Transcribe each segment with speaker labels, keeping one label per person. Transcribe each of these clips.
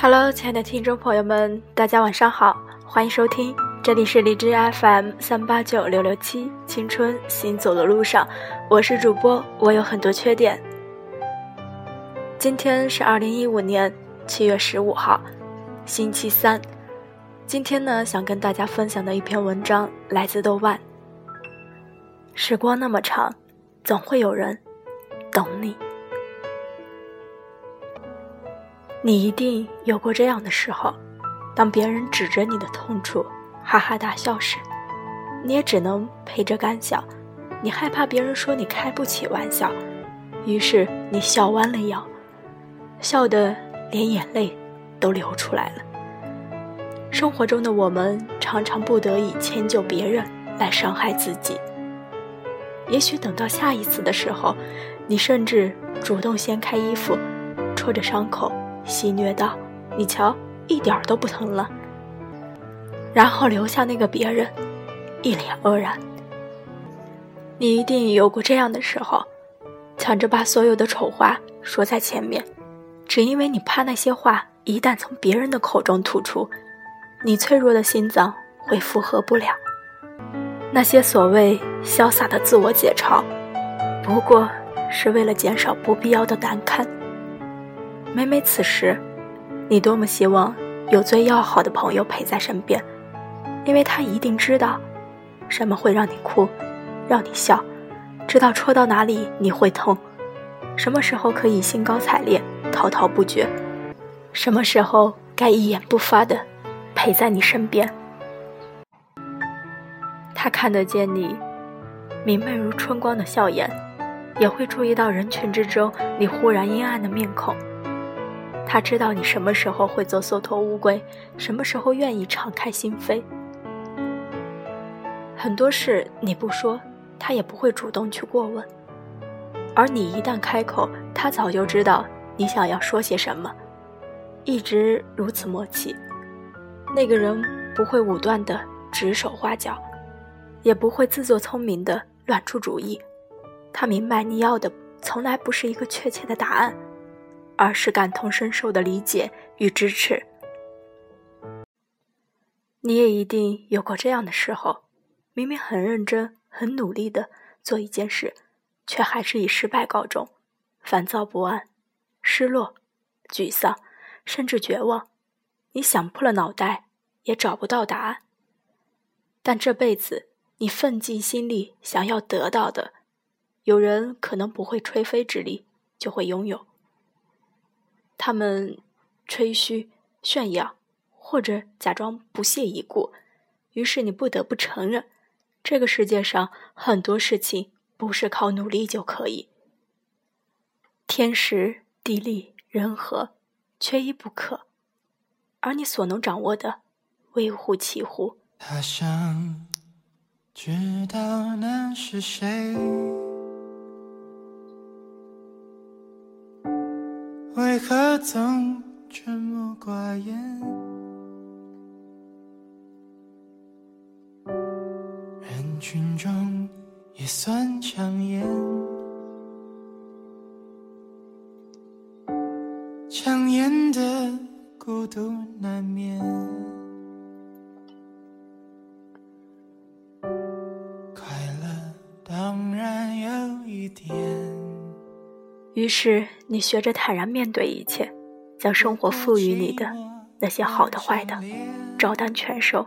Speaker 1: Hello，亲爱的听众朋友们，大家晚上好，欢迎收听，这里是荔枝 FM 三八九六六七，青春行走的路上，我是主播，我有很多缺点。今天是二零一五年七月十五号，星期三。今天呢，想跟大家分享的一篇文章来自豆瓣。时光那么长，总会有人懂你。你一定有过这样的时候，当别人指着你的痛处哈哈大笑时，你也只能陪着干笑。你害怕别人说你开不起玩笑，于是你笑弯了腰，笑得连眼泪都流出来了。生活中的我们常常不得已迁就别人来伤害自己。也许等到下一次的时候，你甚至主动掀开衣服，戳着伤口。戏谑道：“你瞧，一点都不疼了。”然后留下那个别人，一脸愕然。你一定有过这样的时候，抢着把所有的丑话说在前面，只因为你怕那些话一旦从别人的口中吐出，你脆弱的心脏会负荷不了。那些所谓潇洒的自我解嘲，不过是为了减少不必要的难堪。每每此时，你多么希望有最要好的朋友陪在身边，因为他一定知道，什么会让你哭，让你笑，知道戳到哪里你会痛，什么时候可以兴高采烈、滔滔不绝，什么时候该一言不发的陪在你身边。他看得见你明媚如春光的笑颜，也会注意到人群之中你忽然阴暗的面孔。他知道你什么时候会做缩头乌龟，什么时候愿意敞开心扉。很多事你不说，他也不会主动去过问；而你一旦开口，他早就知道你想要说些什么，一直如此默契。那个人不会武断的指手画脚，也不会自作聪明的乱出主意。他明白你要的从来不是一个确切的答案。而是感同身受的理解与支持。你也一定有过这样的时候，明明很认真、很努力的做一件事，却还是以失败告终，烦躁不安、失落、沮丧，甚至绝望。你想破了脑袋也找不到答案。但这辈子你奋尽心力想要得到的，有人可能不会吹灰之力就会拥有。他们吹嘘、炫耀，或者假装不屑一顾，于是你不得不承认，这个世界上很多事情不是靠努力就可以。天时、地利、人和，缺一不可，而你所能掌握的，微乎其乎。他想知道那是谁。曾沉默寡言？人群中也算抢眼，于是，你学着坦然面对一切，将生活赋予你的那些好的、坏的，照单全收。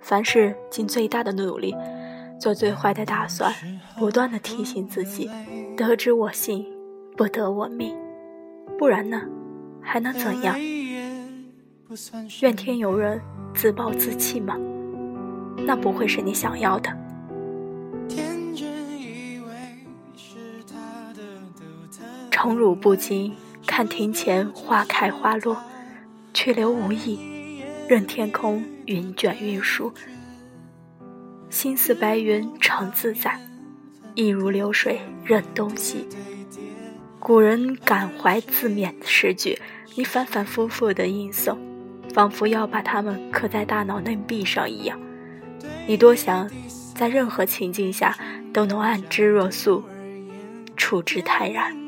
Speaker 1: 凡事尽最大的努力，做最坏的打算，不断的提醒自己：得之我幸，不得我命。不然呢，还能怎样？怨天尤人、自暴自弃吗？那不会是你想要的。宠辱不惊，看庭前花开花落，去留无意，任天空云卷云舒。心似白云常自在，意如流水任东西。古人感怀自勉的诗句，你反反复复的吟诵，仿佛要把它们刻在大脑内壁上一样。你多想在任何情境下都能安之若素，处之泰然。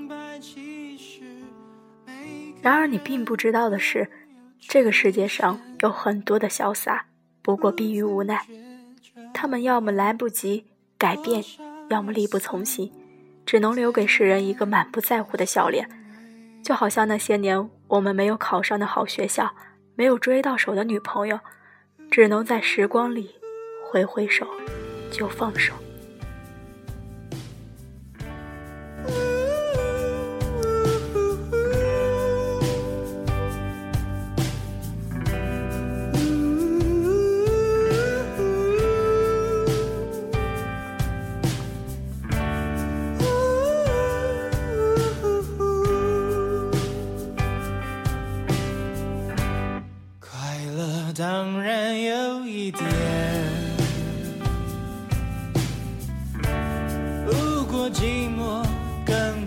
Speaker 1: 然而，你并不知道的是，这个世界上有很多的潇洒，不过逼于无奈。他们要么来不及改变，要么力不从心，只能留给世人一个满不在乎的笑脸。就好像那些年我们没有考上的好学校，没有追到手的女朋友，只能在时光里挥挥手，就放手。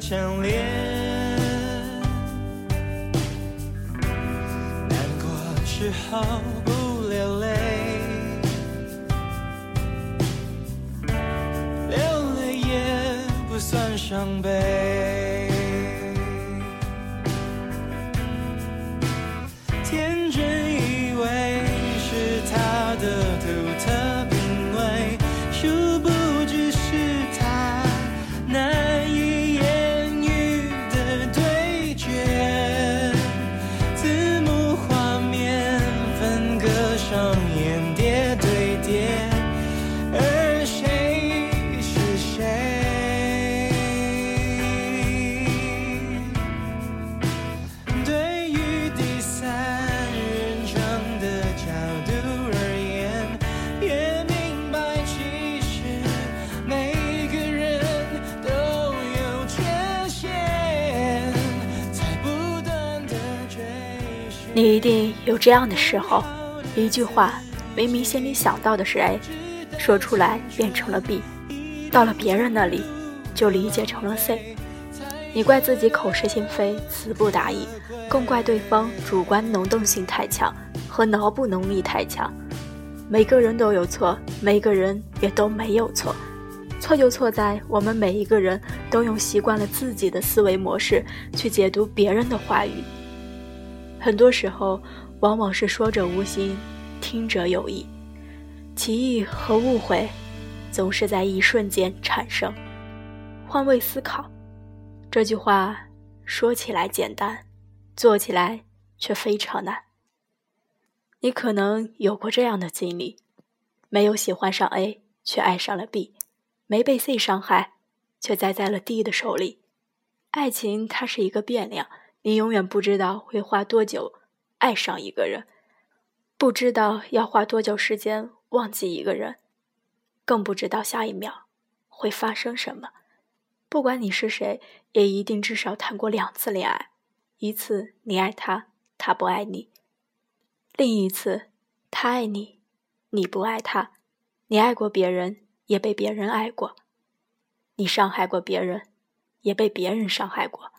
Speaker 2: 相恋，难过时候不流泪，流泪也不算伤悲。
Speaker 1: 你一定有这样的时候，一句话明明心里想到的是 A，说出来变成了 B，到了别人那里就理解成了 C。你怪自己口是心非、词不达意，更怪对方主观能动性太强和脑补能力太强。每个人都有错，每个人也都没有错，错就错在我们每一个人都用习惯了自己的思维模式去解读别人的话语。很多时候，往往是说者无心，听者有意，歧义和误会，总是在一瞬间产生。换位思考，这句话说起来简单，做起来却非常难。你可能有过这样的经历：没有喜欢上 A，却爱上了 B；没被 C 伤害，却栽在了 D 的手里。爱情它是一个变量。你永远不知道会花多久爱上一个人，不知道要花多久时间忘记一个人，更不知道下一秒会发生什么。不管你是谁，也一定至少谈过两次恋爱：一次你爱他，他不爱你；另一次他爱你，你不爱他。你爱过别人，也被别人爱过；你伤害过别人，也被别人伤害过。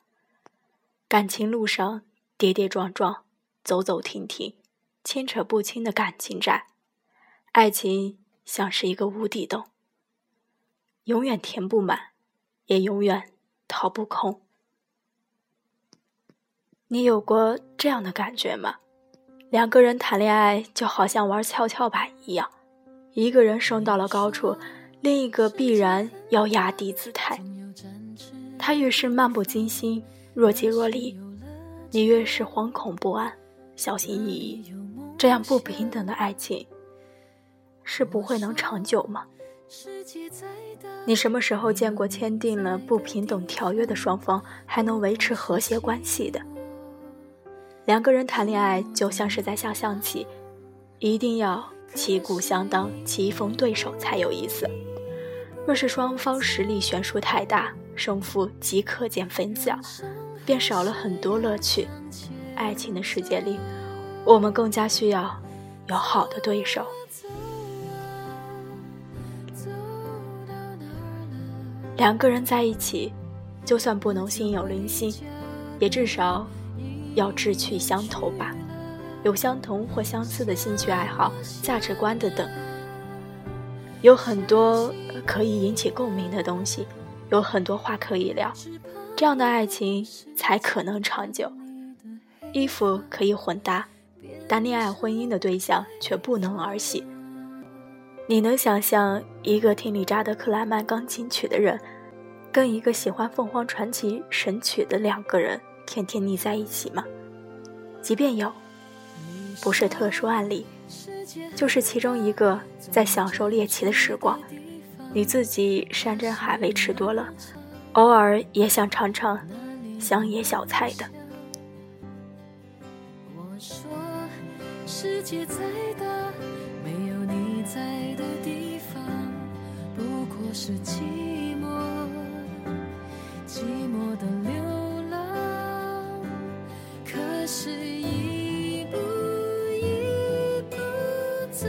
Speaker 1: 感情路上跌跌撞撞，走走停停，牵扯不清的感情债。爱情像是一个无底洞，永远填不满，也永远掏不空。你有过这样的感觉吗？两个人谈恋爱就好像玩跷跷板一样，一个人升到了高处，另一个必然要压低姿态。他越是漫不经心。若即若离，你越是惶恐不安、小心翼翼。这样不平等的爱情，是不会能长久吗？你什么时候见过签订了不平等条约的双方还能维持和谐关系的？两个人谈恋爱就像是在下象棋，一定要旗鼓相当、棋逢对手才有意思。若是双方实力悬殊太大，胜负即可见分晓。便少了很多乐趣。爱情的世界里，我们更加需要有好的对手。两个人在一起，就算不能心有灵犀，也至少要志趣相投吧，有相同或相似的兴趣爱好、价值观的等，有很多可以引起共鸣的东西，有很多话可以聊。这样的爱情才可能长久。衣服可以混搭，但恋爱婚姻的对象却不能儿戏。你能想象一个听理查德克莱曼钢琴曲的人，跟一个喜欢凤凰传奇神曲的两个人天天腻在一起吗？即便有，不是特殊案例，就是其中一个在享受猎奇的时光，你自己山珍海味吃多了，偶尔也想尝尝乡野小菜的。
Speaker 3: 我说，世界再大，没有你在的地方，不过。是寂寞，寂寞的流浪。可是一步一步走，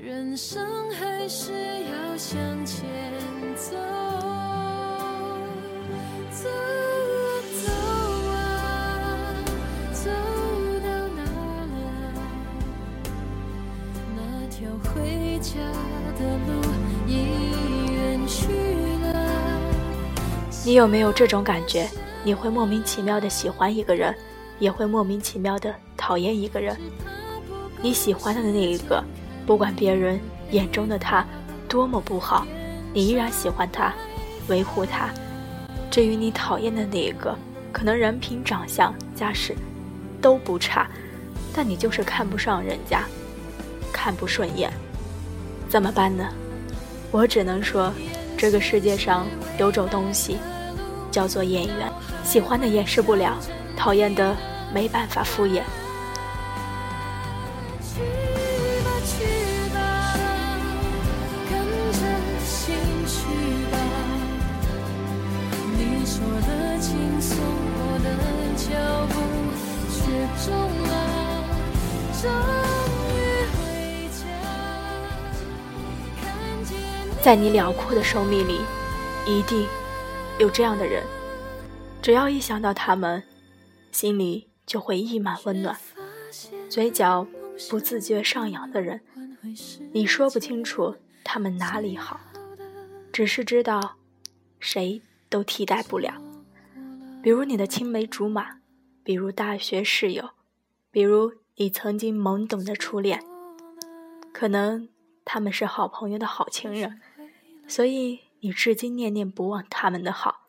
Speaker 3: 人生还是向前走。
Speaker 1: 你有没有这种感觉？你会莫名其妙的喜欢一个人，也会莫名其妙的讨厌一个人。你喜欢他的那一个，不管别人眼中的他多么不好，你依然喜欢他，维护他。至于你讨厌的那一个，可能人品、长相、家世都不差，但你就是看不上人家，看不顺眼。怎么办呢？我只能说，这个世界上有种东西，叫做眼缘。喜欢的掩饰不了，讨厌的没办法敷衍。在你辽阔的生命里，一定有这样的人。只要一想到他们，心里就会溢满温暖，嘴角不自觉上扬的人。你说不清楚他们哪里好，只是知道，谁都替代不了。比如你的青梅竹马，比如大学室友，比如你曾经懵懂的初恋，可能他们是好朋友的好情人。所以你至今念念不忘他们的好，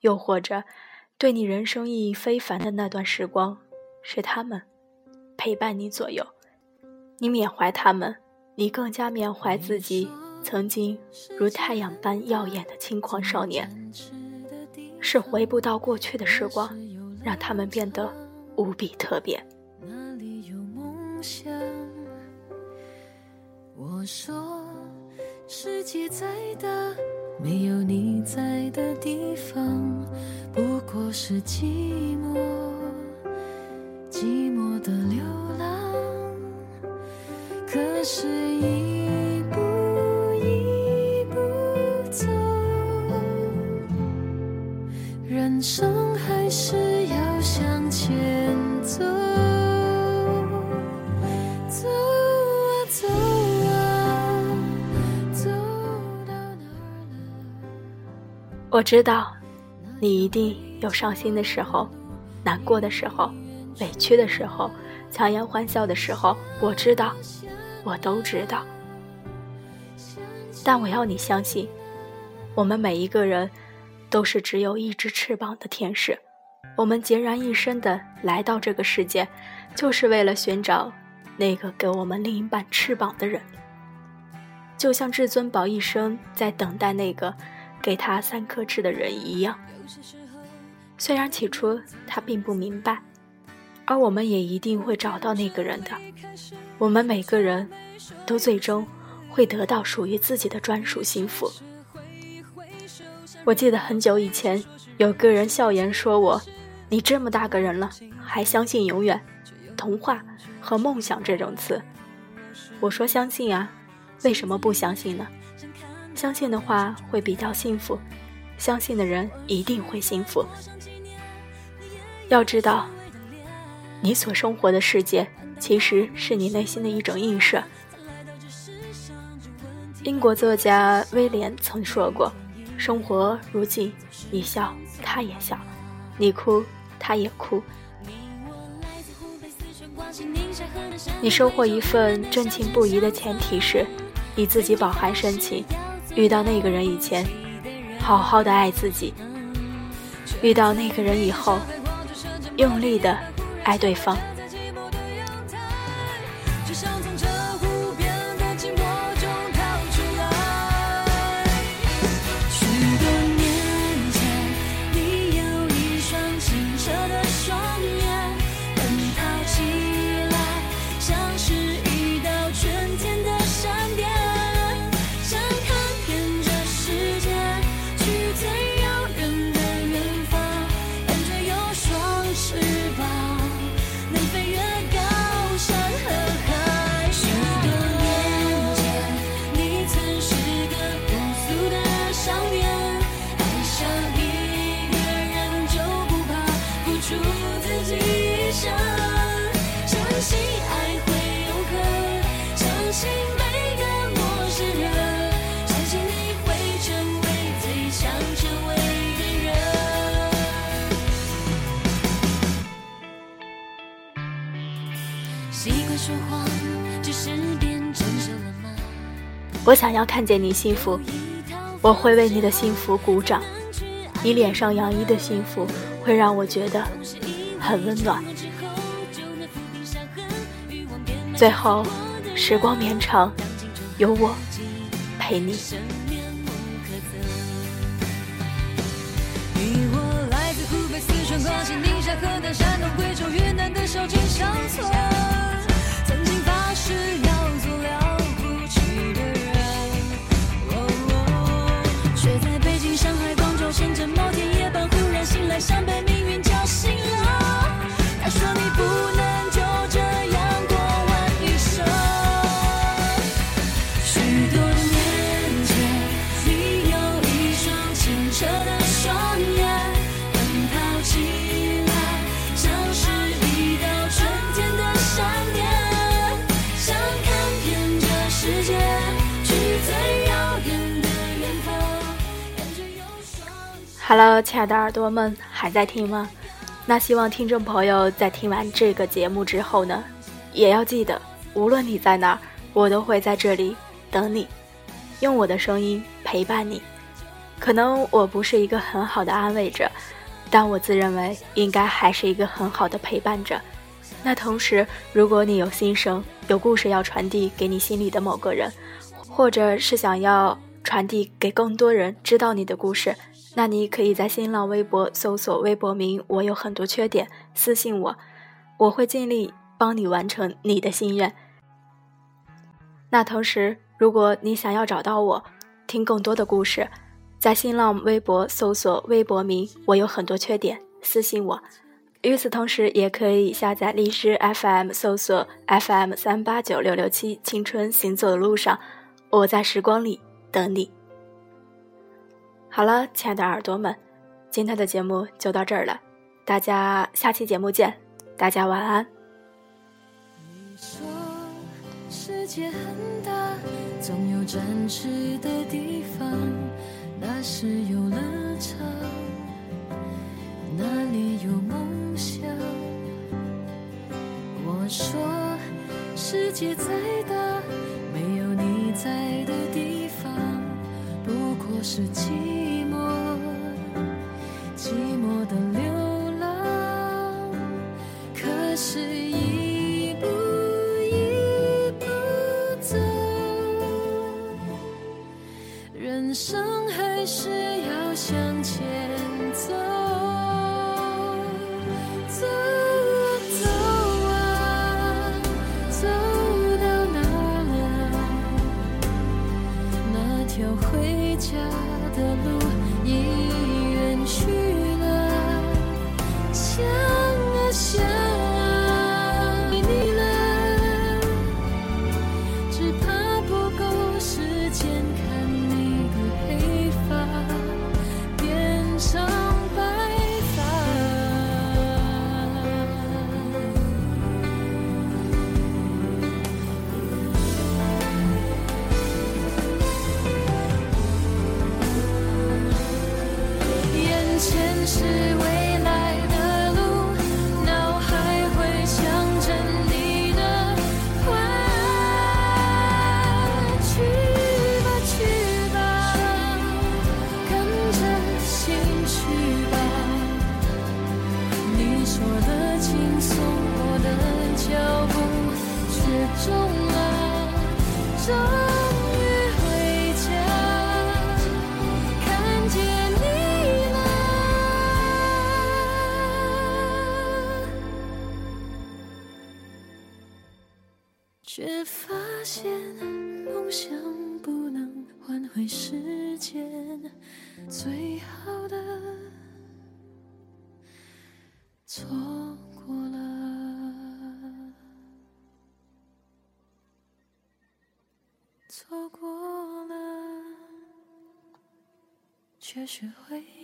Speaker 1: 又或者，对你人生意义非凡的那段时光，是他们陪伴你左右。你缅怀他们，你更加缅怀自己曾经如太阳般耀眼的轻狂少年。是回不到过去的时光，让他们变得无比特别。
Speaker 3: 我说。世界再大，没有你在的地方，不过是寂寞，寂寞的流浪。可是，
Speaker 1: 知道，你一定有伤心的时候，难过的时候，委屈的时候，强颜欢笑的时候。我知道，我都知道。但我要你相信，我们每一个人都是只有一只翅膀的天使。我们孑然一身的来到这个世界，就是为了寻找那个给我们另一半翅膀的人。就像至尊宝一生在等待那个。给他三颗痣的人一样，虽然起初他并不明白，而我们也一定会找到那个人的。我们每个人都最终会得到属于自己的专属幸福。我记得很久以前，有个人笑言说我：“你这么大个人了，还相信永远、童话和梦想这种词？”我说：“相信啊，为什么不相信呢？”相信的话会比较幸福，相信的人一定会幸福。要知道，你所生活的世界其实是你内心的一种映射。英国作家威廉曾说过：“生活如镜，你笑，他也笑；你哭，他也哭。你收获一份真情不移的前提是，你自己饱含深情。遇到那个人以前，好好的爱自己；遇到那个人以后，用力的爱对方。我想要看见你幸福，我会为你的幸福鼓掌。你脸上洋溢的幸福，会让我觉得很温暖。最后，时光绵长，有我陪你。Hello，亲爱的耳朵们，还在听吗？那希望听众朋友在听完这个节目之后呢，也要记得，无论你在哪儿，我都会在这里等你，用我的声音陪伴你。可能我不是一个很好的安慰者，但我自认为应该还是一个很好的陪伴者。那同时，如果你有心声、有故事要传递给你心里的某个人，或者是想要传递给更多人知道你的故事。那你可以在新浪微博搜索微博名“我有很多缺点”，私信我，我会尽力帮你完成你的心愿。那同时，如果你想要找到我，听更多的故事，在新浪微博搜索微博名“我有很多缺点”，私信我。与此同时，也可以下载荔枝 FM，搜索 FM 三八九六六七，青春行走的路上，我在时光里等你。好了，亲爱的耳朵们，今天的节目就到这儿了，大家下期节目见，大家晚安。
Speaker 3: 你说世界很大，总有展翅的地方，那是游乐场，那里有梦想。我说世界再大，没有你在，是寂寞寂寞的流浪可是一步一步走。人生还是要向前是发现梦想不能换回时间，最好的错过了，错过了，却学会了。